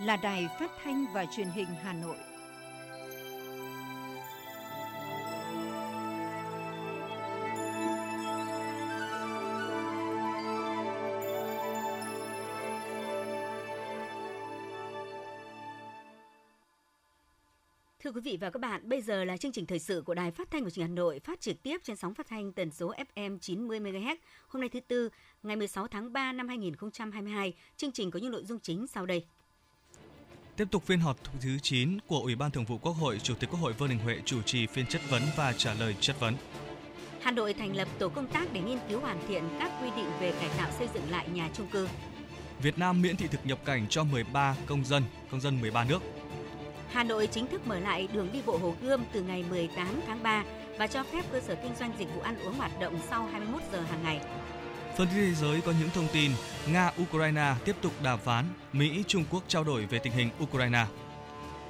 là Đài Phát thanh và Truyền hình Hà Nội. Thưa quý vị và các bạn, bây giờ là chương trình thời sự của Đài Phát thanh và Truyền hình Hà Nội phát trực tiếp trên sóng phát thanh tần số FM 90 MHz. Hôm nay thứ tư, ngày 16 tháng 3 năm 2022, chương trình có những nội dung chính sau đây. Tiếp tục phiên họp thứ 9 của Ủy ban Thường vụ Quốc hội, Chủ tịch Quốc hội Vương Đình Huệ chủ trì phiên chất vấn và trả lời chất vấn. Hà Nội thành lập tổ công tác để nghiên cứu hoàn thiện các quy định về cải tạo xây dựng lại nhà trung cư. Việt Nam miễn thị thực nhập cảnh cho 13 công dân, công dân 13 nước. Hà Nội chính thức mở lại đường đi bộ Hồ Gươm từ ngày 18 tháng 3 và cho phép cơ sở kinh doanh dịch vụ ăn uống hoạt động sau 21 giờ hàng ngày. Phần tin thế giới có những thông tin Nga-Ukraine tiếp tục đàm phán, Mỹ-Trung Quốc trao đổi về tình hình Ukraine.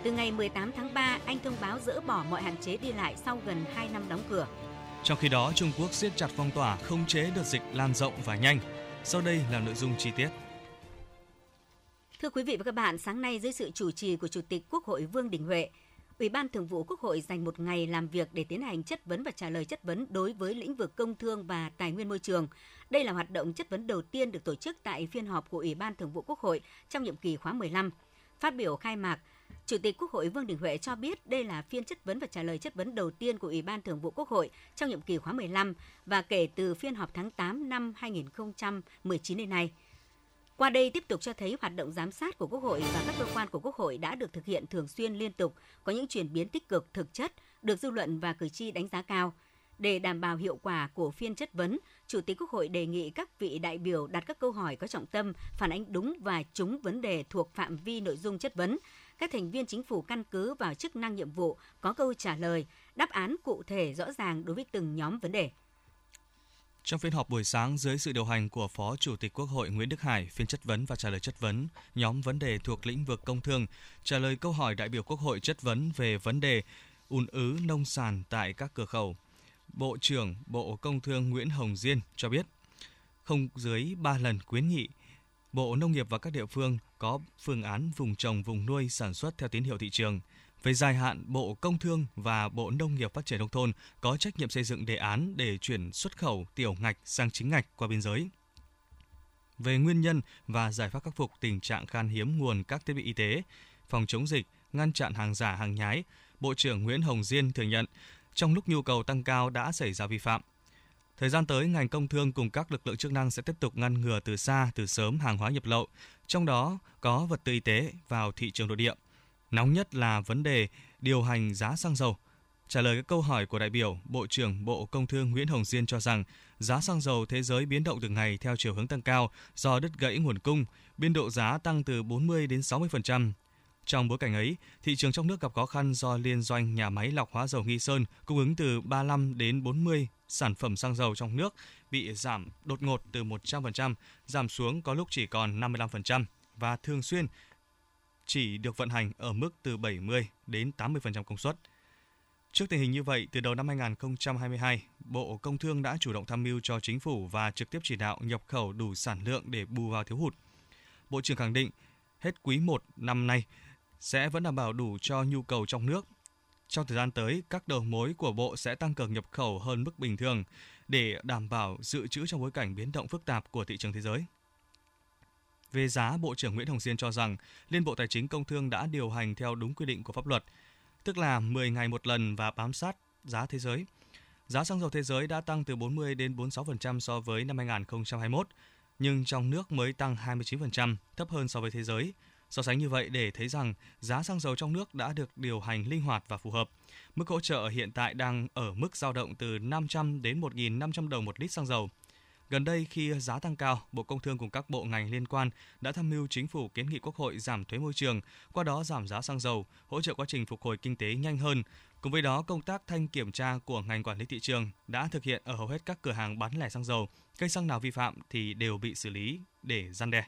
Từ ngày 18 tháng 3, Anh thông báo dỡ bỏ mọi hạn chế đi lại sau gần 2 năm đóng cửa. Trong khi đó, Trung Quốc siết chặt phong tỏa, không chế đợt dịch lan rộng và nhanh. Sau đây là nội dung chi tiết. Thưa quý vị và các bạn, sáng nay dưới sự chủ trì của Chủ tịch Quốc hội Vương Đình Huệ, Ủy ban Thường vụ Quốc hội dành một ngày làm việc để tiến hành chất vấn và trả lời chất vấn đối với lĩnh vực công thương và tài nguyên môi trường. Đây là hoạt động chất vấn đầu tiên được tổ chức tại phiên họp của Ủy ban Thường vụ Quốc hội trong nhiệm kỳ khóa 15. Phát biểu khai mạc, Chủ tịch Quốc hội Vương Đình Huệ cho biết đây là phiên chất vấn và trả lời chất vấn đầu tiên của Ủy ban Thường vụ Quốc hội trong nhiệm kỳ khóa 15 và kể từ phiên họp tháng 8 năm 2019 đến nay. Qua đây tiếp tục cho thấy hoạt động giám sát của Quốc hội và các cơ quan của Quốc hội đã được thực hiện thường xuyên liên tục, có những chuyển biến tích cực thực chất, được dư luận và cử tri đánh giá cao. Để đảm bảo hiệu quả của phiên chất vấn, Chủ tịch Quốc hội đề nghị các vị đại biểu đặt các câu hỏi có trọng tâm, phản ánh đúng và trúng vấn đề thuộc phạm vi nội dung chất vấn. Các thành viên chính phủ căn cứ vào chức năng nhiệm vụ có câu trả lời, đáp án cụ thể rõ ràng đối với từng nhóm vấn đề. Trong phiên họp buổi sáng dưới sự điều hành của Phó Chủ tịch Quốc hội Nguyễn Đức Hải, phiên chất vấn và trả lời chất vấn, nhóm vấn đề thuộc lĩnh vực công thương trả lời câu hỏi đại biểu Quốc hội chất vấn về vấn đề ùn ứ nông sản tại các cửa khẩu. Bộ trưởng Bộ Công Thương Nguyễn Hồng Diên cho biết, không dưới 3 lần khuyến nghị, Bộ Nông nghiệp và các địa phương có phương án vùng trồng vùng nuôi sản xuất theo tín hiệu thị trường – về dài hạn, Bộ Công Thương và Bộ Nông nghiệp Phát triển Nông thôn có trách nhiệm xây dựng đề án để chuyển xuất khẩu tiểu ngạch sang chính ngạch qua biên giới. Về nguyên nhân và giải pháp khắc phục tình trạng khan hiếm nguồn các thiết bị y tế, phòng chống dịch, ngăn chặn hàng giả hàng nhái, Bộ trưởng Nguyễn Hồng Diên thừa nhận trong lúc nhu cầu tăng cao đã xảy ra vi phạm. Thời gian tới, ngành công thương cùng các lực lượng chức năng sẽ tiếp tục ngăn ngừa từ xa, từ sớm hàng hóa nhập lậu, trong đó có vật tư y tế vào thị trường nội địa – Nóng nhất là vấn đề điều hành giá xăng dầu. Trả lời các câu hỏi của đại biểu, Bộ trưởng Bộ Công Thương Nguyễn Hồng Diên cho rằng giá xăng dầu thế giới biến động từng ngày theo chiều hướng tăng cao do đứt gãy nguồn cung, biên độ giá tăng từ 40 đến 60%. Trong bối cảnh ấy, thị trường trong nước gặp khó khăn do liên doanh nhà máy lọc hóa dầu Nghi Sơn cung ứng từ 35 đến 40 sản phẩm xăng dầu trong nước bị giảm đột ngột từ 100%, giảm xuống có lúc chỉ còn 55% và thường xuyên chỉ được vận hành ở mức từ 70 đến 80% công suất. Trước tình hình như vậy, từ đầu năm 2022, Bộ Công Thương đã chủ động tham mưu cho chính phủ và trực tiếp chỉ đạo nhập khẩu đủ sản lượng để bù vào thiếu hụt. Bộ trưởng khẳng định, hết quý 1 năm nay sẽ vẫn đảm bảo đủ cho nhu cầu trong nước. Trong thời gian tới, các đầu mối của Bộ sẽ tăng cường nhập khẩu hơn mức bình thường để đảm bảo dự trữ trong bối cảnh biến động phức tạp của thị trường thế giới. Về giá, Bộ trưởng Nguyễn Hồng Diên cho rằng Liên Bộ Tài chính Công Thương đã điều hành theo đúng quy định của pháp luật, tức là 10 ngày một lần và bám sát giá thế giới. Giá xăng dầu thế giới đã tăng từ 40 đến 46% so với năm 2021, nhưng trong nước mới tăng 29%, thấp hơn so với thế giới. So sánh như vậy để thấy rằng giá xăng dầu trong nước đã được điều hành linh hoạt và phù hợp. Mức hỗ trợ hiện tại đang ở mức dao động từ 500 đến 1.500 đồng một lít xăng dầu. Gần đây khi giá tăng cao, Bộ Công Thương cùng các bộ ngành liên quan đã tham mưu chính phủ kiến nghị Quốc hội giảm thuế môi trường, qua đó giảm giá xăng dầu, hỗ trợ quá trình phục hồi kinh tế nhanh hơn. Cùng với đó, công tác thanh kiểm tra của ngành quản lý thị trường đã thực hiện ở hầu hết các cửa hàng bán lẻ xăng dầu. Cây xăng nào vi phạm thì đều bị xử lý để gian đe.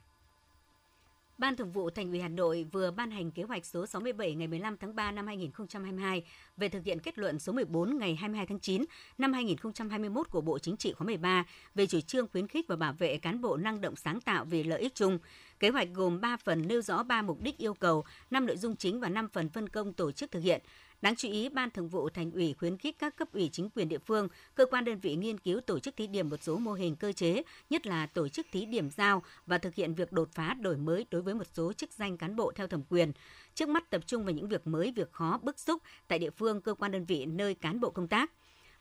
Ban Thường vụ Thành ủy Hà Nội vừa ban hành kế hoạch số 67 ngày 15 tháng 3 năm 2022 về thực hiện kết luận số 14 ngày 22 tháng 9 năm 2021 của Bộ Chính trị khóa 13 về chủ trương khuyến khích và bảo vệ cán bộ năng động sáng tạo vì lợi ích chung. Kế hoạch gồm 3 phần nêu rõ 3 mục đích yêu cầu, 5 nội dung chính và 5 phần phân công tổ chức thực hiện. Đáng chú ý, Ban Thường vụ Thành ủy khuyến khích các cấp ủy chính quyền địa phương, cơ quan đơn vị nghiên cứu tổ chức thí điểm một số mô hình cơ chế, nhất là tổ chức thí điểm giao và thực hiện việc đột phá đổi mới đối với một số chức danh cán bộ theo thẩm quyền. Trước mắt tập trung vào những việc mới, việc khó, bức xúc tại địa phương, cơ quan đơn vị nơi cán bộ công tác.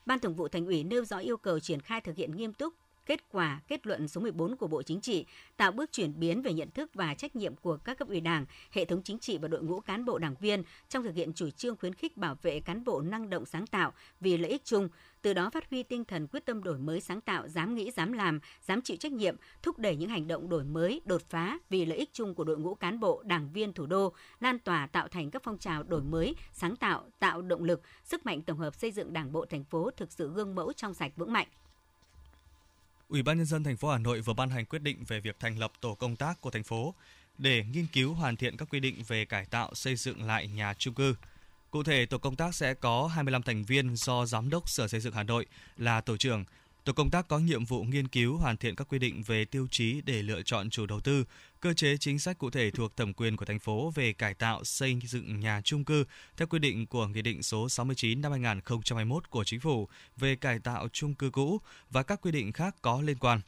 Ban Thường vụ Thành ủy nêu rõ yêu cầu triển khai thực hiện nghiêm túc kết quả kết luận số 14 của Bộ Chính trị, tạo bước chuyển biến về nhận thức và trách nhiệm của các cấp ủy Đảng, hệ thống chính trị và đội ngũ cán bộ đảng viên trong thực hiện chủ trương khuyến khích bảo vệ cán bộ năng động sáng tạo vì lợi ích chung, từ đó phát huy tinh thần quyết tâm đổi mới sáng tạo, dám nghĩ, dám làm, dám chịu trách nhiệm, thúc đẩy những hành động đổi mới, đột phá vì lợi ích chung của đội ngũ cán bộ, đảng viên thủ đô, lan tỏa tạo thành các phong trào đổi mới, sáng tạo, tạo động lực, sức mạnh tổng hợp xây dựng Đảng bộ thành phố thực sự gương mẫu trong sạch vững mạnh. Ủy ban nhân dân thành phố Hà Nội vừa ban hành quyết định về việc thành lập tổ công tác của thành phố để nghiên cứu hoàn thiện các quy định về cải tạo xây dựng lại nhà trung cư. Cụ thể, tổ công tác sẽ có 25 thành viên do Giám đốc Sở Xây dựng Hà Nội là tổ trưởng, Tổ công tác có nhiệm vụ nghiên cứu hoàn thiện các quy định về tiêu chí để lựa chọn chủ đầu tư, cơ chế chính sách cụ thể thuộc thẩm quyền của thành phố về cải tạo xây dựng nhà trung cư theo quy định của Nghị định số 69 năm 2021 của Chính phủ về cải tạo trung cư cũ và các quy định khác có liên quan.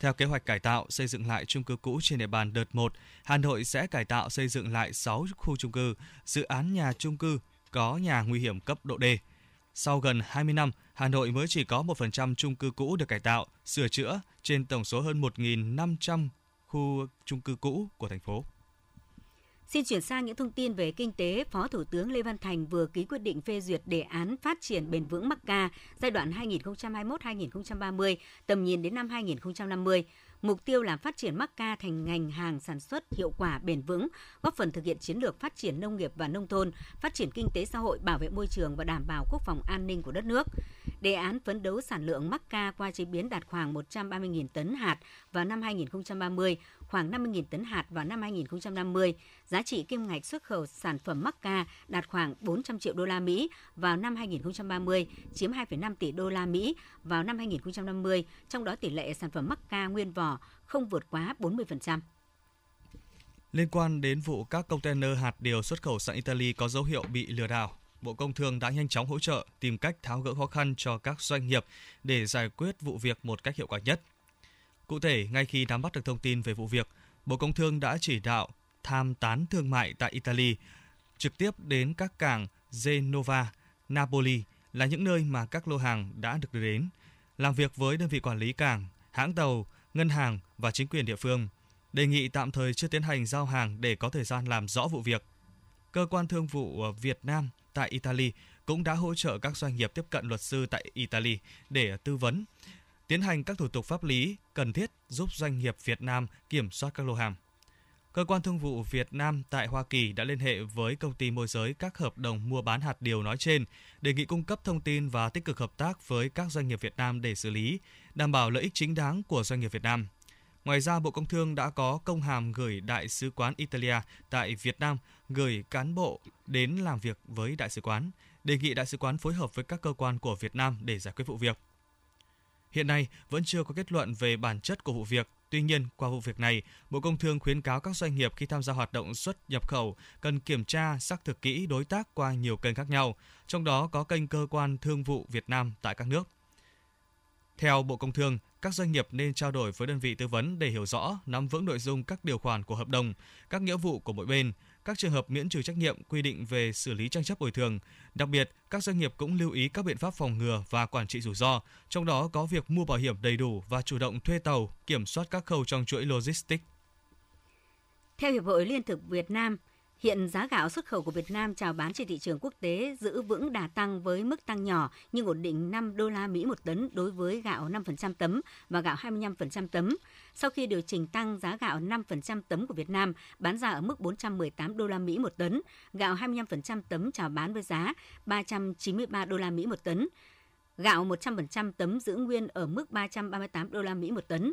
Theo kế hoạch cải tạo xây dựng lại trung cư cũ trên địa bàn đợt 1, Hà Nội sẽ cải tạo xây dựng lại 6 khu trung cư, dự án nhà trung cư có nhà nguy hiểm cấp độ D. Sau gần 20 năm, Hà Nội mới chỉ có 1% chung cư cũ được cải tạo, sửa chữa trên tổng số hơn 1.500 khu chung cư cũ của thành phố. Xin chuyển sang những thông tin về kinh tế. Phó Thủ tướng Lê Văn Thành vừa ký quyết định phê duyệt đề án phát triển bền vững Macca giai đoạn 2021-2030, tầm nhìn đến năm 2050. Mục tiêu là phát triển mắc ca thành ngành hàng sản xuất hiệu quả bền vững, góp phần thực hiện chiến lược phát triển nông nghiệp và nông thôn, phát triển kinh tế xã hội, bảo vệ môi trường và đảm bảo quốc phòng an ninh của đất nước. Đề án phấn đấu sản lượng mắc ca qua chế biến đạt khoảng 130.000 tấn hạt vào năm 2030, khoảng 50.000 tấn hạt vào năm 2050. Giá trị kim ngạch xuất khẩu sản phẩm Macca đạt khoảng 400 triệu đô la Mỹ vào năm 2030, chiếm 2,5 tỷ đô la Mỹ vào năm 2050, trong đó tỷ lệ sản phẩm Macca nguyên vỏ không vượt quá 40%. Liên quan đến vụ các container hạt điều xuất khẩu sang Italy có dấu hiệu bị lừa đảo, Bộ Công Thương đã nhanh chóng hỗ trợ tìm cách tháo gỡ khó khăn cho các doanh nghiệp để giải quyết vụ việc một cách hiệu quả nhất. Cụ thể, ngay khi nắm bắt được thông tin về vụ việc, Bộ Công Thương đã chỉ đạo tham tán thương mại tại Italy trực tiếp đến các cảng Genova, Napoli là những nơi mà các lô hàng đã được đưa đến, làm việc với đơn vị quản lý cảng, hãng tàu, ngân hàng và chính quyền địa phương, đề nghị tạm thời chưa tiến hành giao hàng để có thời gian làm rõ vụ việc. Cơ quan thương vụ Việt Nam tại Italy cũng đã hỗ trợ các doanh nghiệp tiếp cận luật sư tại Italy để tư vấn, tiến hành các thủ tục pháp lý cần thiết giúp doanh nghiệp Việt Nam kiểm soát các lô hàng. Cơ quan thương vụ Việt Nam tại Hoa Kỳ đã liên hệ với công ty môi giới các hợp đồng mua bán hạt điều nói trên, đề nghị cung cấp thông tin và tích cực hợp tác với các doanh nghiệp Việt Nam để xử lý, đảm bảo lợi ích chính đáng của doanh nghiệp Việt Nam. Ngoài ra, Bộ Công Thương đã có công hàm gửi Đại sứ quán Italia tại Việt Nam gửi cán bộ đến làm việc với Đại sứ quán, đề nghị Đại sứ quán phối hợp với các cơ quan của Việt Nam để giải quyết vụ việc. Hiện nay, vẫn chưa có kết luận về bản chất của vụ việc. Tuy nhiên, qua vụ việc này, Bộ Công Thương khuyến cáo các doanh nghiệp khi tham gia hoạt động xuất nhập khẩu cần kiểm tra xác thực kỹ đối tác qua nhiều kênh khác nhau, trong đó có kênh cơ quan thương vụ Việt Nam tại các nước. Theo Bộ Công Thương, các doanh nghiệp nên trao đổi với đơn vị tư vấn để hiểu rõ, nắm vững nội dung các điều khoản của hợp đồng, các nghĩa vụ của mỗi bên, các trường hợp miễn trừ trách nhiệm quy định về xử lý tranh chấp bồi thường. Đặc biệt, các doanh nghiệp cũng lưu ý các biện pháp phòng ngừa và quản trị rủi ro, trong đó có việc mua bảo hiểm đầy đủ và chủ động thuê tàu, kiểm soát các khâu trong chuỗi logistics. Theo Hiệp hội Liên thực Việt Nam, Hiện giá gạo xuất khẩu của Việt Nam chào bán trên thị trường quốc tế giữ vững đà tăng với mức tăng nhỏ nhưng ổn định 5 đô la Mỹ một tấn đối với gạo 5% tấm và gạo 25% tấm. Sau khi điều chỉnh tăng giá gạo 5% tấm của Việt Nam bán ra ở mức 418 đô la Mỹ một tấn, gạo 25% tấm chào bán với giá 393 đô la Mỹ một tấn. Gạo 100% tấm giữ nguyên ở mức 338 đô la Mỹ một tấn.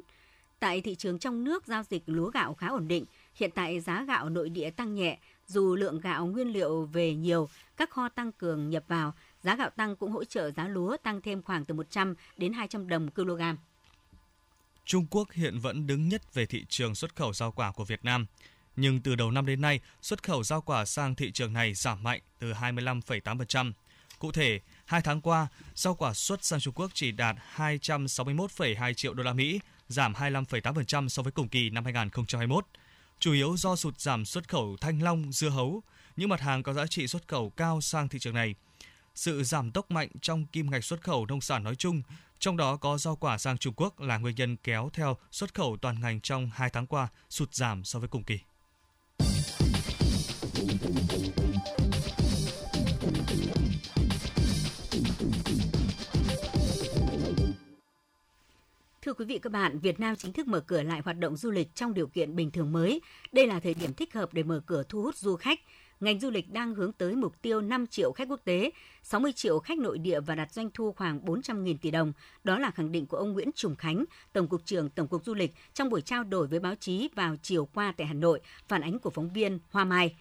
Tại thị trường trong nước giao dịch lúa gạo khá ổn định, Hiện tại giá gạo nội địa tăng nhẹ, dù lượng gạo nguyên liệu về nhiều, các kho tăng cường nhập vào, giá gạo tăng cũng hỗ trợ giá lúa tăng thêm khoảng từ 100 đến 200 đồng kg. Trung Quốc hiện vẫn đứng nhất về thị trường xuất khẩu rau quả của Việt Nam. Nhưng từ đầu năm đến nay, xuất khẩu rau quả sang thị trường này giảm mạnh từ 25,8%. Cụ thể, hai tháng qua, rau quả xuất sang Trung Quốc chỉ đạt 261,2 triệu đô la Mỹ, giảm 25,8% so với cùng kỳ năm 2021. Chủ yếu do sụt giảm xuất khẩu thanh long, dưa hấu, những mặt hàng có giá trị xuất khẩu cao sang thị trường này. Sự giảm tốc mạnh trong kim ngạch xuất khẩu nông sản nói chung, trong đó có rau quả sang Trung Quốc là nguyên nhân kéo theo xuất khẩu toàn ngành trong 2 tháng qua sụt giảm so với cùng kỳ. Thưa quý vị các bạn, Việt Nam chính thức mở cửa lại hoạt động du lịch trong điều kiện bình thường mới. Đây là thời điểm thích hợp để mở cửa thu hút du khách. Ngành du lịch đang hướng tới mục tiêu 5 triệu khách quốc tế, 60 triệu khách nội địa và đạt doanh thu khoảng 400.000 tỷ đồng. Đó là khẳng định của ông Nguyễn Trùng Khánh, Tổng cục trưởng Tổng cục Du lịch trong buổi trao đổi với báo chí vào chiều qua tại Hà Nội, phản ánh của phóng viên Hoa Mai.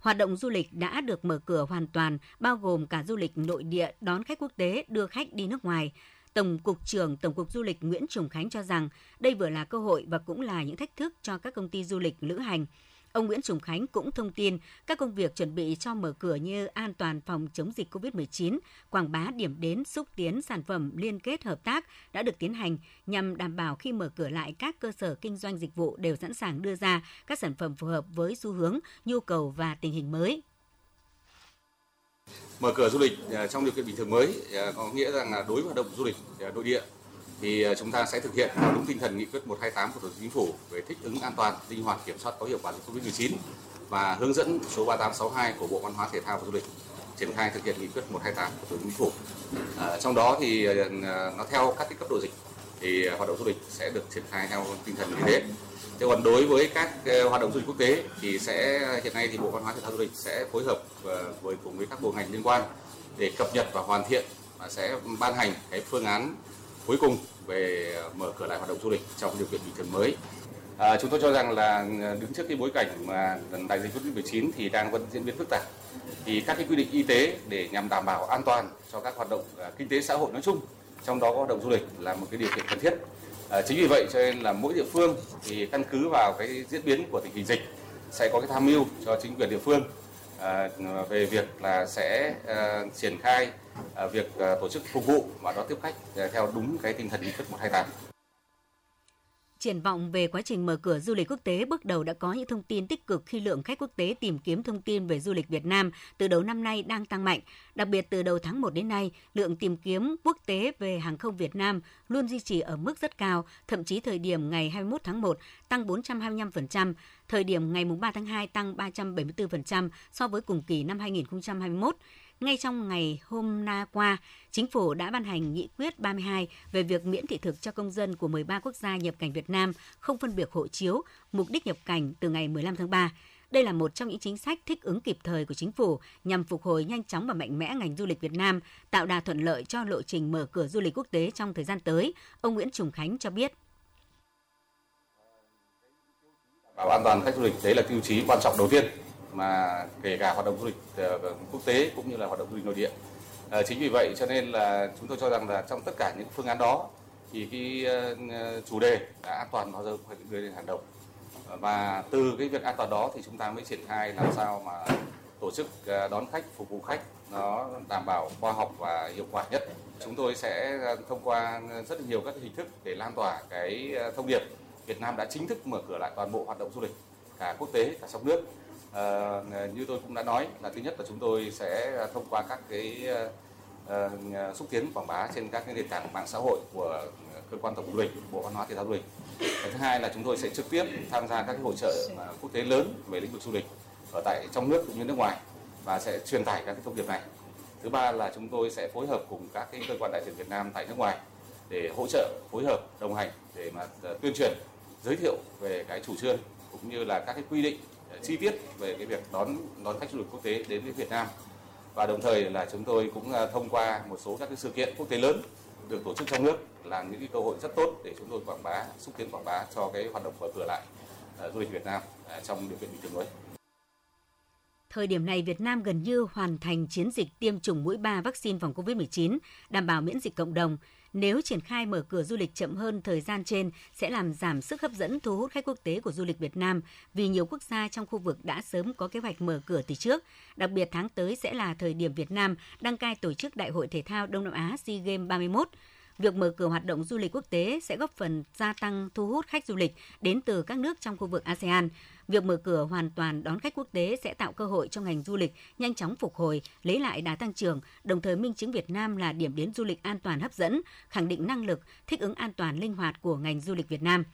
Hoạt động du lịch đã được mở cửa hoàn toàn, bao gồm cả du lịch nội địa đón khách quốc tế, đưa khách đi nước ngoài. Tổng cục trưởng Tổng cục Du lịch Nguyễn Trùng Khánh cho rằng đây vừa là cơ hội và cũng là những thách thức cho các công ty du lịch lữ hành. Ông Nguyễn Trùng Khánh cũng thông tin các công việc chuẩn bị cho mở cửa như an toàn phòng chống dịch COVID-19, quảng bá điểm đến xúc tiến sản phẩm liên kết hợp tác đã được tiến hành nhằm đảm bảo khi mở cửa lại các cơ sở kinh doanh dịch vụ đều sẵn sàng đưa ra các sản phẩm phù hợp với xu hướng, nhu cầu và tình hình mới. Mở cửa du lịch à, trong điều kiện bình thường mới à, có nghĩa rằng là đối với hoạt động du lịch à, nội địa thì chúng ta sẽ thực hiện theo đúng tinh thần nghị quyết 128 của Thủ tướng Chính phủ về thích ứng an toàn, linh hoạt, kiểm soát có hiệu quả dịch Covid-19 và hướng dẫn số 3862 của Bộ Văn hóa Thể thao và Du lịch triển khai thực hiện nghị quyết 128 của Thủ tướng Chính phủ. À, trong đó thì nó theo các cái cấp độ dịch thì hoạt động du lịch sẽ được triển khai theo tinh thần như thế. Thế còn đối với các ờ, hoạt động du lịch quốc tế thì sẽ hiện nay thì Bộ Văn hóa Thể thao Du lịch sẽ phối hợp ờ, với cùng với các bộ ngành liên quan để cập nhật và hoàn thiện và sẽ ban hành cái phương án cuối cùng về ờ, mở cửa lại hoạt động du lịch trong điều kiện bình thường mới. À, chúng tôi cho rằng là đứng trước cái bối cảnh mà đại dịch Covid-19 thì đang vẫn diễn biến phức tạp thì các cái quy định y tế để nhằm đảm bảo an toàn cho các hoạt động kinh tế xã hội nói chung trong đó có hoạt động du lịch là một cái điều kiện cần thiết À, chính vì vậy cho nên là mỗi địa phương thì căn cứ vào cái diễn biến của tình hình dịch sẽ có cái tham mưu cho chính quyền địa phương à, về việc là sẽ à, triển khai à, việc à, tổ chức phục vụ và đón tiếp khách à, theo đúng cái tinh thần nghị quyết 128. Triển vọng về quá trình mở cửa du lịch quốc tế bước đầu đã có những thông tin tích cực khi lượng khách quốc tế tìm kiếm thông tin về du lịch Việt Nam từ đầu năm nay đang tăng mạnh. Đặc biệt từ đầu tháng 1 đến nay, lượng tìm kiếm quốc tế về hàng không Việt Nam luôn duy trì ở mức rất cao, thậm chí thời điểm ngày 21 tháng 1 tăng 425%, thời điểm ngày 3 tháng 2 tăng 374% so với cùng kỳ năm 2021 ngay trong ngày hôm na qua, Chính phủ đã ban hành nghị quyết 32 về việc miễn thị thực cho công dân của 13 quốc gia nhập cảnh Việt Nam không phân biệt hộ chiếu, mục đích nhập cảnh từ ngày 15 tháng 3. Đây là một trong những chính sách thích ứng kịp thời của chính phủ nhằm phục hồi nhanh chóng và mạnh mẽ ngành du lịch Việt Nam, tạo đà thuận lợi cho lộ trình mở cửa du lịch quốc tế trong thời gian tới. Ông Nguyễn Trùng Khánh cho biết. Bảo an toàn khách du lịch đấy là tiêu chí quan trọng đầu tiên mà kể cả hoạt động du lịch ờ, quốc tế cũng như là hoạt động du lịch nội địa. À, chính vì vậy cho nên là chúng tôi cho rằng là trong tất cả những phương án đó thì cái ờ, chủ đề là an toàn bao giờ phải được đưa lên hàng đầu và từ cái việc an toàn đó thì chúng ta mới triển khai làm sao mà tổ chức đón khách phục vụ khách nó đảm bảo khoa học và hiệu quả nhất. Chúng tôi sẽ thông qua rất nhiều các hình thức để lan tỏa cái thông điệp Việt Nam đã chính thức mở cửa lại toàn bộ hoạt động du lịch cả quốc tế cả trong nước. À, như tôi cũng đã nói là thứ nhất là chúng tôi sẽ ờ, thông qua các cái à, xúc tiến quảng bá trên các cái nền tảng mạng xã hội của cơ quan tổng du lịch bộ văn hóa thể thao du lịch. Và thứ hai là chúng tôi sẽ trực tiếp tham gia các cái hội trợ quốc tế lớn về lĩnh vực du lịch ở tại trong nước cũng như nước ngoài và sẽ truyền tải các cái thông điệp này. Thứ ba là chúng tôi sẽ phối hợp cùng các cái cơ quan đại diện Việt Nam tại nước ngoài để hỗ trợ phối hợp đồng hành để mà tuyên truyền giới thiệu về cái chủ trương cũng như là các cái quy định chi tiết về cái việc đón đón khách du lịch quốc tế đến với Việt Nam và đồng thời là chúng tôi cũng à, thông qua một số các cái sự kiện quốc tế lớn được tổ chức trong nước là những cái cơ hội rất tốt để chúng tôi quảng bá xúc tiến quảng bá cho cái hoạt động mở cửa lại à, du lịch Việt Nam à, trong điều kiện bình thường mới. Thời điểm này, Việt Nam gần như hoàn thành chiến dịch tiêm chủng mũi 3 vaccine phòng COVID-19, đảm bảo miễn dịch cộng đồng. Nếu triển khai mở cửa du lịch chậm hơn thời gian trên, sẽ làm giảm sức hấp dẫn thu hút khách quốc tế của du lịch Việt Nam, vì nhiều quốc gia trong khu vực đã sớm có kế hoạch mở cửa từ trước. Đặc biệt, tháng tới sẽ là thời điểm Việt Nam đăng cai tổ chức Đại hội thể thao Đông Nam Á SEA Games 31 việc mở cửa hoạt động du lịch quốc tế sẽ góp phần gia tăng thu hút khách du lịch đến từ các nước trong khu vực ASEAN. Việc mở cửa hoàn toàn đón khách quốc tế sẽ tạo cơ hội cho ngành du lịch nhanh chóng phục hồi, lấy lại đà tăng trưởng, đồng thời minh chứng Việt Nam là điểm đến du lịch an toàn hấp dẫn, khẳng định năng lực, thích ứng an toàn linh hoạt của ngành du lịch Việt Nam.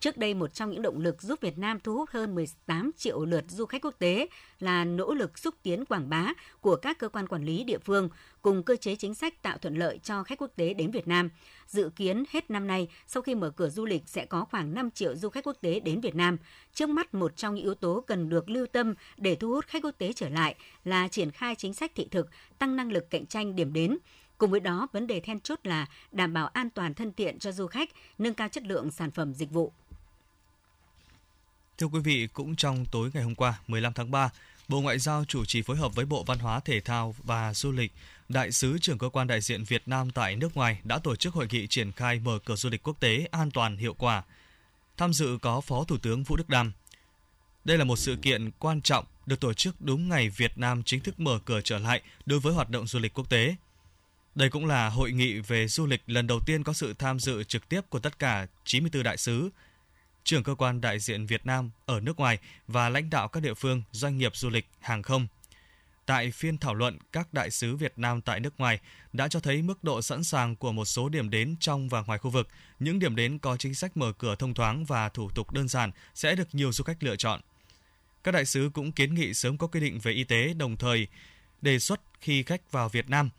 Trước đây, một trong những động lực giúp Việt Nam thu hút hơn 18 triệu lượt du khách quốc tế là nỗ lực xúc tiến quảng bá của các cơ quan quản lý địa phương cùng cơ chế chính sách tạo thuận lợi cho khách quốc tế đến Việt Nam. Dự kiến hết năm nay, sau khi mở cửa du lịch sẽ có khoảng 5 triệu du khách quốc tế đến Việt Nam. Trước mắt, một trong những yếu tố cần được lưu tâm để thu hút khách quốc tế trở lại là triển khai chính sách thị thực, tăng năng lực cạnh tranh điểm đến, Cùng với đó, vấn đề then chốt là đảm bảo an toàn thân thiện cho du khách, nâng cao chất lượng sản phẩm dịch vụ. Thưa quý vị, cũng trong tối ngày hôm qua, 15 tháng 3, Bộ Ngoại giao chủ trì phối hợp với Bộ Văn hóa Thể thao và Du lịch, Đại sứ trưởng cơ quan đại diện Việt Nam tại nước ngoài đã tổ chức hội nghị triển khai mở cửa du lịch quốc tế an toàn hiệu quả. Tham dự có Phó Thủ tướng Vũ Đức Đam. Đây là một sự kiện quan trọng được tổ chức đúng ngày Việt Nam chính thức mở cửa trở lại đối với hoạt động du lịch quốc tế. Đây cũng là hội nghị về du lịch lần đầu tiên có sự tham dự trực tiếp của tất cả 94 đại sứ, trưởng cơ quan đại diện Việt Nam ở nước ngoài và lãnh đạo các địa phương, doanh nghiệp du lịch, hàng không. Tại phiên thảo luận, các đại sứ Việt Nam tại nước ngoài đã cho thấy mức độ sẵn sàng của một số điểm đến trong và ngoài khu vực. Những điểm đến có chính sách mở cửa thông thoáng và thủ tục đơn giản sẽ được nhiều du khách lựa chọn. Các đại sứ cũng kiến nghị sớm có quy định về y tế đồng thời đề xuất khi khách vào Việt Nam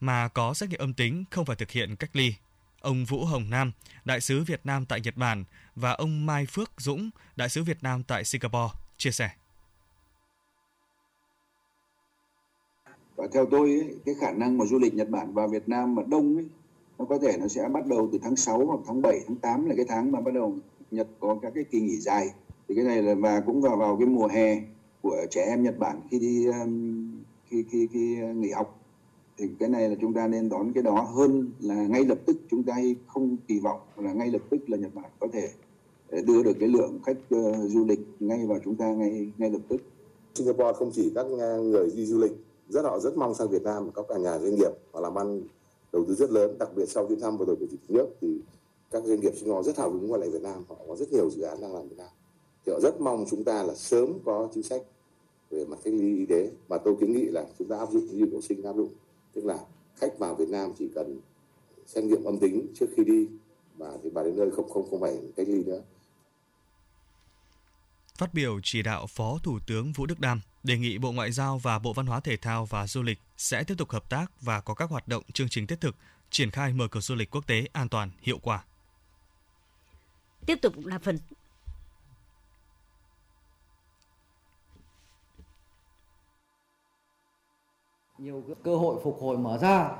mà có xét nghiệm âm tính không phải thực hiện cách ly ông Vũ Hồng Nam, đại sứ Việt Nam tại Nhật Bản và ông Mai Phước Dũng, đại sứ Việt Nam tại Singapore chia sẻ. Và theo tôi ấy, cái khả năng mà du lịch Nhật Bản vào Việt Nam mà đông ấy, nó có thể nó sẽ bắt đầu từ tháng 6 hoặc tháng 7, tháng 8 là cái tháng mà bắt đầu Nhật có các cái kỳ nghỉ dài. Thì cái này là và cũng vào vào cái mùa hè của trẻ em Nhật Bản khi đi um, khi khi khi nghỉ học thì cái này là chúng ta nên đón cái đó hơn là ngay lập tức chúng ta không kỳ vọng là ngay lập tức là Nhật Bản có thể ờ, đưa được cái lượng khách uh, du lịch ngay vào chúng ta ngay ngay lập tức. Singapore không chỉ các ờ, người đi du lịch rất họ rất mong sang Việt Nam có cả nhà doanh nghiệp họ làm ăn đầu tư rất lớn đặc biệt sau chuyến thăm vừa rồi của chủ tịch nước thì các doanh nghiệp Singapore rất hào hứng quay lại Việt Nam họ có rất nhiều dự án đang làm Việt Nam thì họ rất mong chúng ta là sớm có chính sách về mặt cách ly y tế và tôi kiến nghị là chúng ta áp dụng như bộ sinh áp dụng tức là khách vào Việt Nam chỉ cần xét nghiệm âm tính trước khi đi và thì bà đến nơi không không không phải cách ly nữa. Phát biểu chỉ đạo Phó Thủ tướng Vũ Đức Đam đề nghị Bộ Ngoại giao và Bộ Văn hóa Thể thao và Du lịch sẽ tiếp tục hợp tác và có các hoạt động chương trình thiết thực triển khai mở cửa du lịch quốc tế an toàn, hiệu quả. Tiếp tục là phần nhiều cơ hội phục hồi mở ra,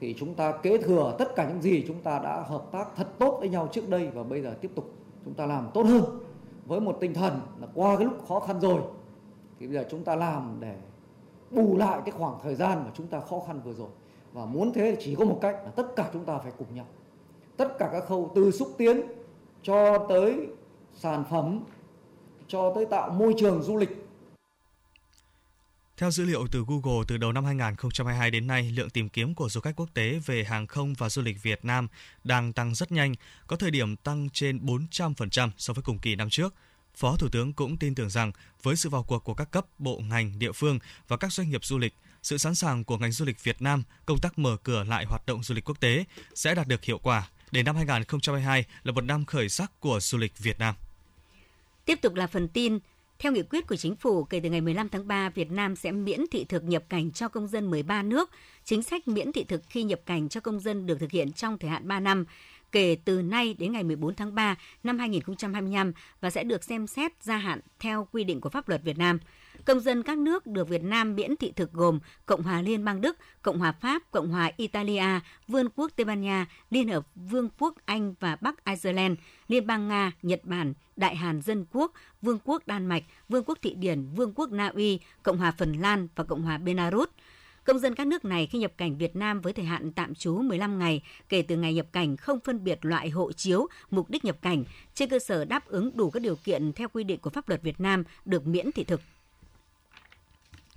thì chúng ta kế thừa tất cả những gì chúng ta đã hợp tác thật tốt với nhau trước đây và bây giờ tiếp tục chúng ta làm tốt hơn. Với một tinh thần là qua cái lúc khó khăn rồi, thì bây giờ chúng ta làm để bù lại cái khoảng thời gian mà chúng ta khó khăn vừa rồi. Và muốn thế thì chỉ có một cách là tất cả chúng ta phải cùng nhau. Tất cả các khâu từ xúc tiến cho tới sản phẩm, cho tới tạo môi trường du lịch theo dữ liệu từ Google, từ đầu năm 2022 đến nay, lượng tìm kiếm của du khách quốc tế về hàng không và du lịch Việt Nam đang tăng rất nhanh, có thời điểm tăng trên 400% so với cùng kỳ năm trước. Phó Thủ tướng cũng tin tưởng rằng với sự vào cuộc của các cấp, bộ, ngành, địa phương và các doanh nghiệp du lịch, sự sẵn sàng của ngành du lịch Việt Nam, công tác mở cửa lại hoạt động du lịch quốc tế sẽ đạt được hiệu quả để năm 2022 là một năm khởi sắc của du lịch Việt Nam. Tiếp tục là phần tin theo nghị quyết của chính phủ, kể từ ngày 15 tháng 3, Việt Nam sẽ miễn thị thực nhập cảnh cho công dân 13 nước. Chính sách miễn thị thực khi nhập cảnh cho công dân được thực hiện trong thời hạn 3 năm kể từ nay đến ngày 14 tháng 3 năm 2025 và sẽ được xem xét gia hạn theo quy định của pháp luật Việt Nam. Công dân các nước được Việt Nam miễn thị thực gồm Cộng hòa Liên bang Đức, Cộng hòa Pháp, Cộng hòa Italia, Vương quốc Tây Ban Nha, Liên hợp Vương quốc Anh và Bắc Ireland, Liên bang Nga, Nhật Bản, Đại Hàn Dân Quốc, Vương quốc Đan Mạch, Vương quốc Thụy Điển, Vương quốc Na Uy, Cộng hòa Phần Lan và Cộng hòa Belarus. Công dân các nước này khi nhập cảnh Việt Nam với thời hạn tạm trú 15 ngày kể từ ngày nhập cảnh không phân biệt loại hộ chiếu, mục đích nhập cảnh, trên cơ sở đáp ứng đủ các điều kiện theo quy định của pháp luật Việt Nam được miễn thị thực.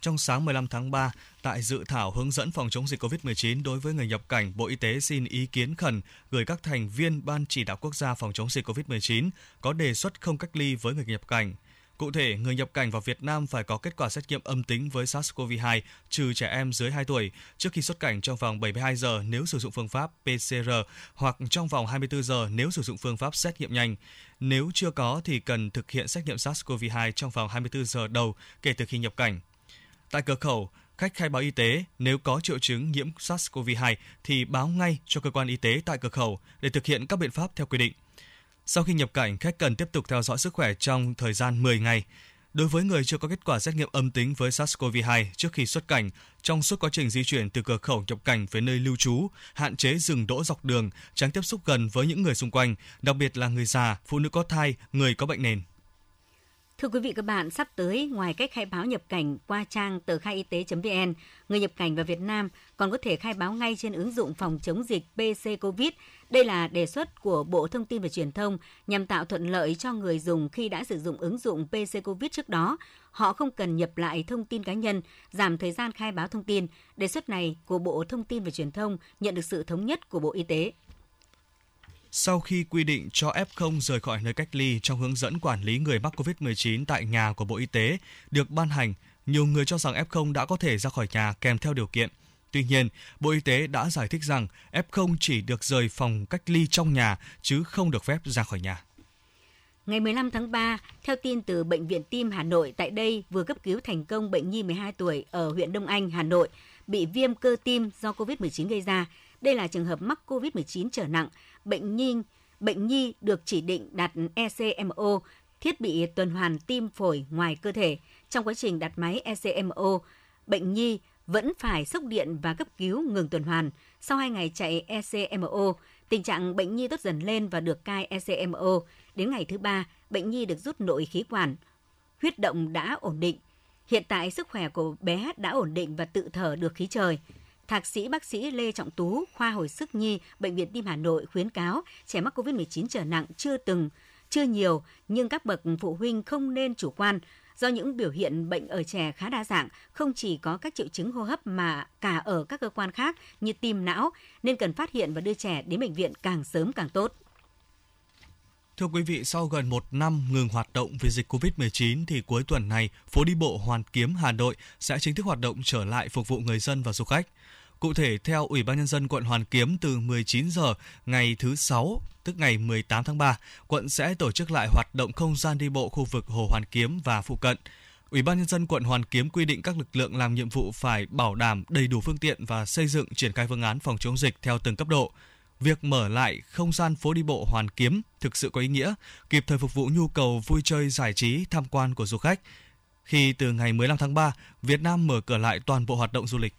Trong sáng 15 tháng 3, tại dự thảo hướng dẫn phòng chống dịch COVID-19 đối với người nhập cảnh, Bộ Y tế xin ý kiến khẩn gửi các thành viên Ban chỉ đạo quốc gia phòng chống dịch COVID-19 có đề xuất không cách ly với người nhập cảnh. Cụ thể, người nhập cảnh vào Việt Nam phải có kết quả xét nghiệm âm tính với SARS-CoV-2 trừ trẻ em dưới 2 tuổi trước khi xuất cảnh trong vòng 72 giờ nếu sử dụng phương pháp PCR hoặc trong vòng 24 giờ nếu sử dụng phương pháp xét nghiệm nhanh. Nếu chưa có thì cần thực hiện xét nghiệm SARS-CoV-2 trong vòng 24 giờ đầu kể từ khi nhập cảnh. Tại cửa khẩu, khách khai báo y tế nếu có triệu chứng nhiễm SARS-CoV-2 thì báo ngay cho cơ quan y tế tại cửa khẩu để thực hiện các biện pháp theo quy định. Sau khi nhập cảnh, khách cần tiếp tục theo dõi sức khỏe trong thời gian 10 ngày. Đối với người chưa có kết quả xét nghiệm âm tính với SARS-CoV-2 trước khi xuất cảnh, trong suốt quá trình di chuyển từ cửa khẩu nhập cảnh về nơi lưu trú, hạn chế dừng đỗ dọc đường, tránh tiếp xúc gần với những người xung quanh, đặc biệt là người già, phụ nữ có thai, người có bệnh nền. Thưa quý vị các bạn, sắp tới ngoài cách khai báo nhập cảnh qua trang tờ khai y tế.vn, người nhập cảnh vào Việt Nam còn có thể khai báo ngay trên ứng dụng phòng chống dịch PC Covid. Đây là đề xuất của Bộ Thông tin và Truyền thông nhằm tạo thuận lợi cho người dùng khi đã sử dụng ứng dụng PC Covid trước đó. Họ không cần nhập lại thông tin cá nhân, giảm thời gian khai báo thông tin. Đề xuất này của Bộ Thông tin và Truyền thông nhận được sự thống nhất của Bộ Y tế. Sau khi quy định cho F0 rời khỏi nơi cách ly trong hướng dẫn quản lý người mắc COVID-19 tại nhà của Bộ Y tế được ban hành, nhiều người cho rằng F0 đã có thể ra khỏi nhà kèm theo điều kiện. Tuy nhiên, Bộ Y tế đã giải thích rằng F0 chỉ được rời phòng cách ly trong nhà chứ không được phép ra khỏi nhà. Ngày 15 tháng 3, theo tin từ Bệnh viện Tim Hà Nội, tại đây vừa cấp cứu thành công bệnh nhi 12 tuổi ở huyện Đông Anh, Hà Nội, bị viêm cơ tim do COVID-19 gây ra. Đây là trường hợp mắc COVID-19 trở nặng, bệnh nhi bệnh nhi được chỉ định đặt ECMO, thiết bị tuần hoàn tim phổi ngoài cơ thể. Trong quá trình đặt máy ECMO, bệnh nhi vẫn phải sốc điện và cấp cứu ngừng tuần hoàn. Sau 2 ngày chạy ECMO, tình trạng bệnh nhi tốt dần lên và được cai ECMO. Đến ngày thứ ba, bệnh nhi được rút nội khí quản, huyết động đã ổn định. Hiện tại sức khỏe của bé đã ổn định và tự thở được khí trời. Thạc sĩ bác sĩ Lê Trọng Tú, khoa hồi sức nhi, Bệnh viện Tim Hà Nội khuyến cáo trẻ mắc COVID-19 trở nặng chưa từng, chưa nhiều, nhưng các bậc phụ huynh không nên chủ quan. Do những biểu hiện bệnh ở trẻ khá đa dạng, không chỉ có các triệu chứng hô hấp mà cả ở các cơ quan khác như tim não, nên cần phát hiện và đưa trẻ đến bệnh viện càng sớm càng tốt. Thưa quý vị, sau gần một năm ngừng hoạt động vì dịch COVID-19 thì cuối tuần này, phố đi bộ Hoàn Kiếm Hà Nội sẽ chính thức hoạt động trở lại phục vụ người dân và du khách. Cụ thể, theo Ủy ban Nhân dân quận Hoàn Kiếm từ 19 giờ ngày thứ Sáu, tức ngày 18 tháng 3, quận sẽ tổ chức lại hoạt động không gian đi bộ khu vực Hồ Hoàn Kiếm và phụ cận. Ủy ban Nhân dân quận Hoàn Kiếm quy định các lực lượng làm nhiệm vụ phải bảo đảm đầy đủ phương tiện và xây dựng triển khai phương án phòng chống dịch theo từng cấp độ. Việc mở lại không gian phố đi bộ Hoàn Kiếm thực sự có ý nghĩa, kịp thời phục vụ nhu cầu vui chơi giải trí tham quan của du khách. Khi từ ngày 15 tháng 3, Việt Nam mở cửa lại toàn bộ hoạt động du lịch.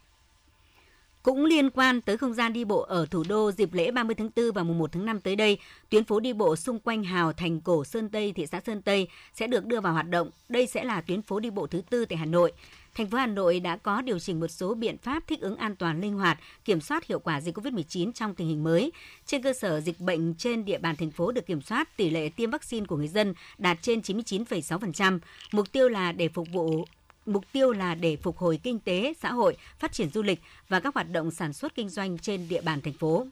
Cũng liên quan tới không gian đi bộ ở thủ đô dịp lễ 30 tháng 4 và mùng 1 tháng 5 tới đây, tuyến phố đi bộ xung quanh hào thành cổ Sơn Tây, thị xã Sơn Tây sẽ được đưa vào hoạt động. Đây sẽ là tuyến phố đi bộ thứ tư tại Hà Nội. Thành phố Hà Nội đã có điều chỉnh một số biện pháp thích ứng an toàn linh hoạt, kiểm soát hiệu quả dịch COVID-19 trong tình hình mới. Trên cơ sở dịch bệnh trên địa bàn thành phố được kiểm soát, tỷ lệ tiêm vaccine của người dân đạt trên 99,6%. Mục tiêu là để phục vụ mục tiêu là để phục hồi kinh tế, xã hội, phát triển du lịch và các hoạt động sản xuất kinh doanh trên địa bàn thành phố.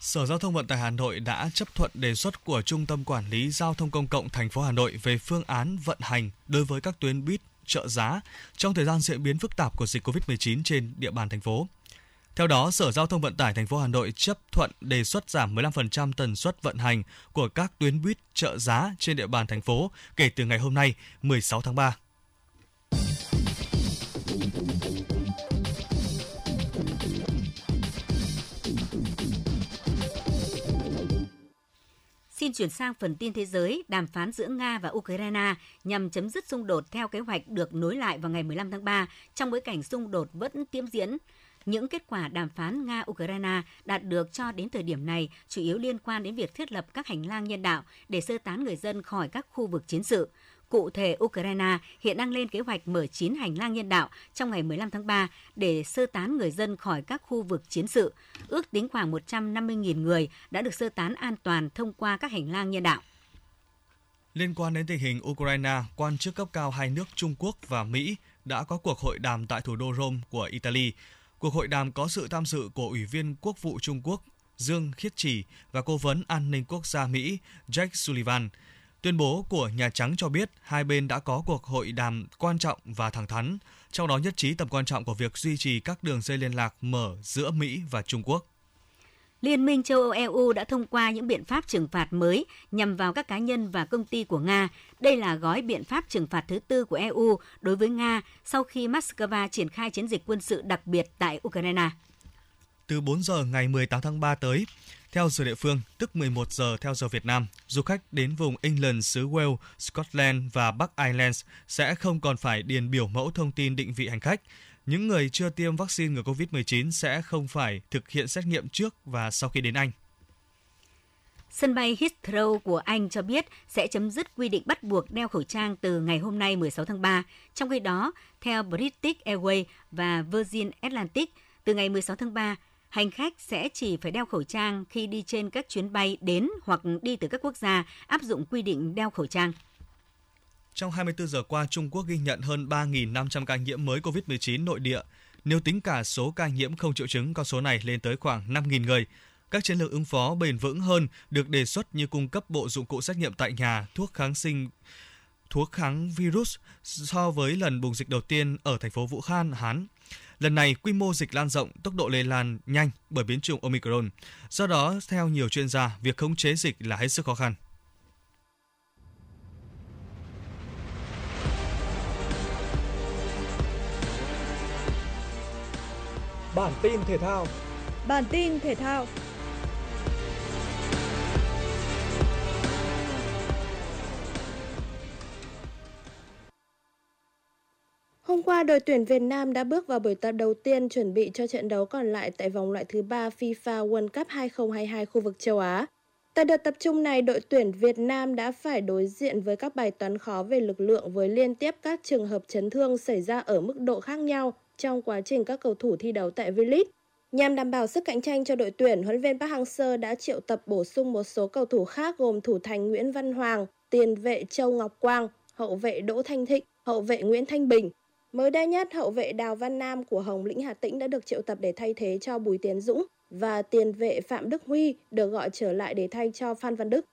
Sở Giao thông Vận tải Hà Nội đã chấp thuận đề xuất của Trung tâm Quản lý Giao thông Công cộng thành phố Hà Nội về phương án vận hành đối với các tuyến buýt trợ giá trong thời gian diễn biến phức tạp của dịch COVID-19 trên địa bàn thành phố. Theo đó, Sở Giao thông Vận tải thành phố Hà Nội chấp thuận đề xuất giảm 15% tần suất vận hành của các tuyến buýt trợ giá trên địa bàn thành phố kể từ ngày hôm nay, 16 tháng 3. Xin chuyển sang phần tin thế giới, đàm phán giữa Nga và Ukraine nhằm chấm dứt xung đột theo kế hoạch được nối lại vào ngày 15 tháng 3 trong bối cảnh xung đột vẫn tiếp diễn. Những kết quả đàm phán Nga-Ukraine đạt được cho đến thời điểm này chủ yếu liên quan đến việc thiết lập các hành lang nhân đạo để sơ tán người dân khỏi các khu vực chiến sự. Cụ thể, Ukraine hiện đang lên kế hoạch mở 9 hành lang nhân đạo trong ngày 15 tháng 3 để sơ tán người dân khỏi các khu vực chiến sự. Ước tính khoảng 150.000 người đã được sơ tán an toàn thông qua các hành lang nhân đạo. Liên quan đến tình hình Ukraine, quan chức cấp cao hai nước Trung Quốc và Mỹ đã có cuộc hội đàm tại thủ đô Rome của Italy. Cuộc hội đàm có sự tham dự của Ủy viên Quốc vụ Trung Quốc Dương Khiết Trì và Cố vấn An ninh Quốc gia Mỹ Jack Sullivan – Tuyên bố của Nhà Trắng cho biết hai bên đã có cuộc hội đàm quan trọng và thẳng thắn, trong đó nhất trí tầm quan trọng của việc duy trì các đường dây liên lạc mở giữa Mỹ và Trung Quốc. Liên minh châu Âu EU đã thông qua những biện pháp trừng phạt mới nhằm vào các cá nhân và công ty của Nga. Đây là gói biện pháp trừng phạt thứ tư của EU đối với Nga sau khi Moscow triển khai chiến dịch quân sự đặc biệt tại Ukraine. Từ 4 giờ ngày 18 tháng 3 tới, theo giờ địa phương, tức 11 giờ theo giờ Việt Nam, du khách đến vùng England, xứ Wales, Scotland và Bắc Ireland sẽ không còn phải điền biểu mẫu thông tin định vị hành khách. Những người chưa tiêm vaccine ngừa COVID-19 sẽ không phải thực hiện xét nghiệm trước và sau khi đến Anh. Sân bay Heathrow của Anh cho biết sẽ chấm dứt quy định bắt buộc đeo khẩu trang từ ngày hôm nay 16 tháng 3. Trong khi đó, theo British Airways và Virgin Atlantic, từ ngày 16 tháng 3, hành khách sẽ chỉ phải đeo khẩu trang khi đi trên các chuyến bay đến hoặc đi từ các quốc gia áp dụng quy định đeo khẩu trang. Trong 24 giờ qua, Trung Quốc ghi nhận hơn 3.500 ca nhiễm mới COVID-19 nội địa. Nếu tính cả số ca nhiễm không triệu chứng, con số này lên tới khoảng 5.000 người. Các chiến lược ứng phó bền vững hơn được đề xuất như cung cấp bộ dụng cụ xét nghiệm tại nhà, thuốc kháng sinh, thuốc kháng virus so với lần bùng dịch đầu tiên ở thành phố Vũ Khan, Hán. Lần này, quy mô dịch lan rộng, tốc độ lây lan nhanh bởi biến chủng Omicron. Do đó, theo nhiều chuyên gia, việc khống chế dịch là hết sức khó khăn. Bản tin thể thao Bản tin thể thao Hôm qua, đội tuyển Việt Nam đã bước vào buổi tập đầu tiên chuẩn bị cho trận đấu còn lại tại vòng loại thứ 3 FIFA World Cup 2022 khu vực châu Á. Tại đợt tập trung này, đội tuyển Việt Nam đã phải đối diện với các bài toán khó về lực lượng với liên tiếp các trường hợp chấn thương xảy ra ở mức độ khác nhau trong quá trình các cầu thủ thi đấu tại V-League. Nhằm đảm bảo sức cạnh tranh cho đội tuyển, huấn luyện viên Park Hang-seo đã triệu tập bổ sung một số cầu thủ khác gồm thủ thành Nguyễn Văn Hoàng, tiền vệ Châu Ngọc Quang, hậu vệ Đỗ Thanh Thịnh, hậu vệ Nguyễn Thanh Bình, Mới đây nhất, hậu vệ Đào Văn Nam của Hồng Lĩnh Hà Tĩnh đã được triệu tập để thay thế cho Bùi Tiến Dũng và tiền vệ Phạm Đức Huy được gọi trở lại để thay cho Phan Văn Đức.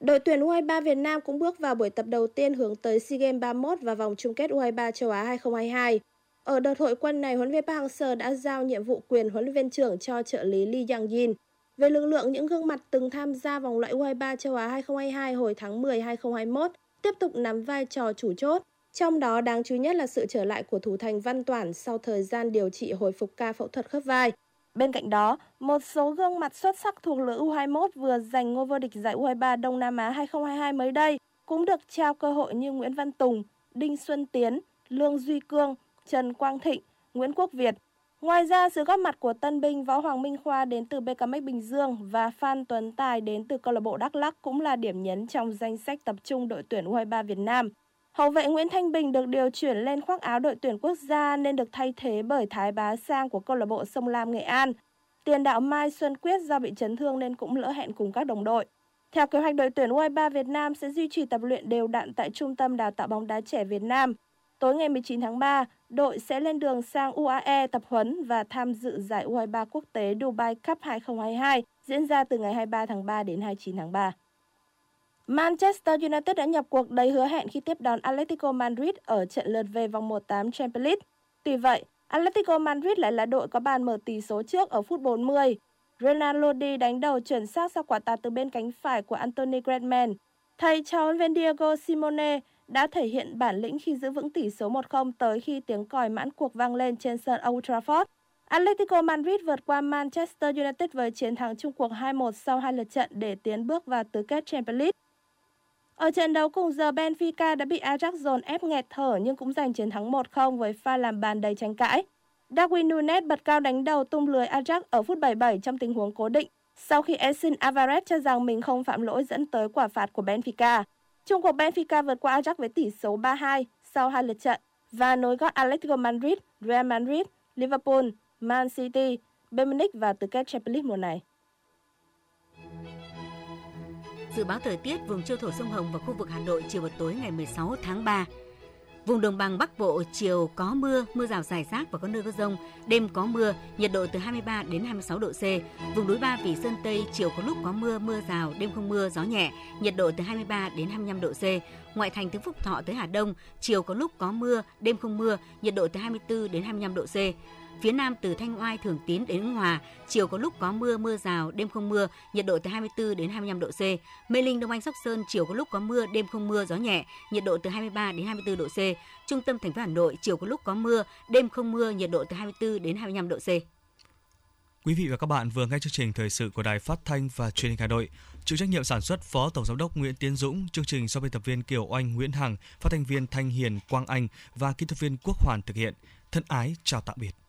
Đội tuyển U23 Việt Nam cũng bước vào buổi tập đầu tiên hướng tới SEA Games 31 và vòng chung kết U23 châu Á 2022. Ở đợt hội quân này, huấn luyện viên Park Hang-seo đã giao nhiệm vụ quyền huấn luyện viên trưởng cho trợ lý Lee Yang-jin. Về lực lượng những gương mặt từng tham gia vòng loại U23 châu Á 2022 hồi tháng 10 2021, tiếp tục nắm vai trò chủ chốt. Trong đó đáng chú ý nhất là sự trở lại của thủ thành Văn Toản sau thời gian điều trị hồi phục ca phẫu thuật khớp vai. Bên cạnh đó, một số gương mặt xuất sắc thuộc lứa U21 vừa giành ngôi vô địch giải U23 Đông Nam Á 2022 mới đây cũng được trao cơ hội như Nguyễn Văn Tùng, Đinh Xuân Tiến, Lương Duy Cương, Trần Quang Thịnh, Nguyễn Quốc Việt. Ngoài ra, sự góp mặt của tân binh Võ Hoàng Minh Khoa đến từ BKMX Bình Dương và Phan Tuấn Tài đến từ câu lạc bộ Đắk Lắk cũng là điểm nhấn trong danh sách tập trung đội tuyển U23 Việt Nam. Hậu vệ Nguyễn Thanh Bình được điều chuyển lên khoác áo đội tuyển quốc gia nên được thay thế bởi Thái Bá Sang của câu lạc bộ Sông Lam Nghệ An. Tiền đạo Mai Xuân Quyết do bị chấn thương nên cũng lỡ hẹn cùng các đồng đội. Theo kế hoạch đội tuyển U23 Việt Nam sẽ duy trì tập luyện đều đặn tại Trung tâm Đào tạo bóng đá trẻ Việt Nam. Tối ngày 19 tháng 3, đội sẽ lên đường sang UAE tập huấn và tham dự giải U23 quốc tế Dubai Cup 2022 diễn ra từ ngày 23 tháng 3 đến 29 tháng 3. Manchester United đã nhập cuộc đầy hứa hẹn khi tiếp đón Atletico Madrid ở trận lượt về vòng 1/8 Champions League. Tuy vậy, Atletico Madrid lại là đội có bàn mở tỷ số trước ở phút 40. Ronaldo đi đánh đầu chuẩn xác sau quả tạt từ bên cánh phải của Anthony Griezmann. Thầy trò huấn viên Diego Simone đã thể hiện bản lĩnh khi giữ vững tỷ số 1-0 tới khi tiếng còi mãn cuộc vang lên trên sân Old Trafford. Atletico Madrid vượt qua Manchester United với chiến thắng chung cuộc 2-1 sau hai lượt trận để tiến bước vào tứ kết Champions League. Ở trận đấu cùng giờ Benfica đã bị Ajax dồn ép nghẹt thở nhưng cũng giành chiến thắng 1-0 với pha làm bàn đầy tranh cãi. Darwin Nunes bật cao đánh đầu tung lưới Ajax ở phút 77 trong tình huống cố định sau khi Edson Alvarez cho rằng mình không phạm lỗi dẫn tới quả phạt của Benfica. Chung cuộc Benfica vượt qua Ajax với tỷ số 3-2 sau hai lượt trận và nối gót Atletico Madrid, Real Madrid, Liverpool, Man City, Bayern Munich vào tứ kết Champions League mùa này. Dự báo thời tiết vùng châu thổ sông Hồng và khu vực Hà Nội chiều và tối ngày 16 tháng 3. Vùng đồng bằng Bắc Bộ chiều có mưa, mưa rào rải rác và có nơi có rông, đêm có mưa, nhiệt độ từ 23 đến 26 độ C. Vùng núi Ba Vì Sơn Tây chiều có lúc có mưa, mưa rào, đêm không mưa, gió nhẹ, nhiệt độ từ 23 đến 25 độ C. Ngoại thành từ Phúc Thọ tới Hà Đông, chiều có lúc có mưa, đêm không mưa, nhiệt độ từ 24 đến 25 độ C. Phía Nam từ Thanh Oai, Thường Tín đến Ứng Hòa, chiều có lúc có mưa, mưa rào, đêm không mưa, nhiệt độ từ 24 đến 25 độ C. Mê Linh, Đông Anh, Sóc Sơn, chiều có lúc có mưa, đêm không mưa, gió nhẹ, nhiệt độ từ 23 đến 24 độ C. Trung tâm thành phố Hà Nội, chiều có lúc có mưa, đêm không mưa, nhiệt độ từ 24 đến 25 độ C. Quý vị và các bạn vừa nghe chương trình thời sự của Đài Phát thanh và Truyền hình Hà Nội. Chịu trách nhiệm sản xuất Phó Tổng giám đốc Nguyễn Tiến Dũng, chương trình do biên tập viên Kiều Oanh, Nguyễn Hằng, phát thanh viên Thanh Hiền, Quang Anh và kỹ thuật viên Quốc Hoàn thực hiện. Thân ái chào tạm biệt.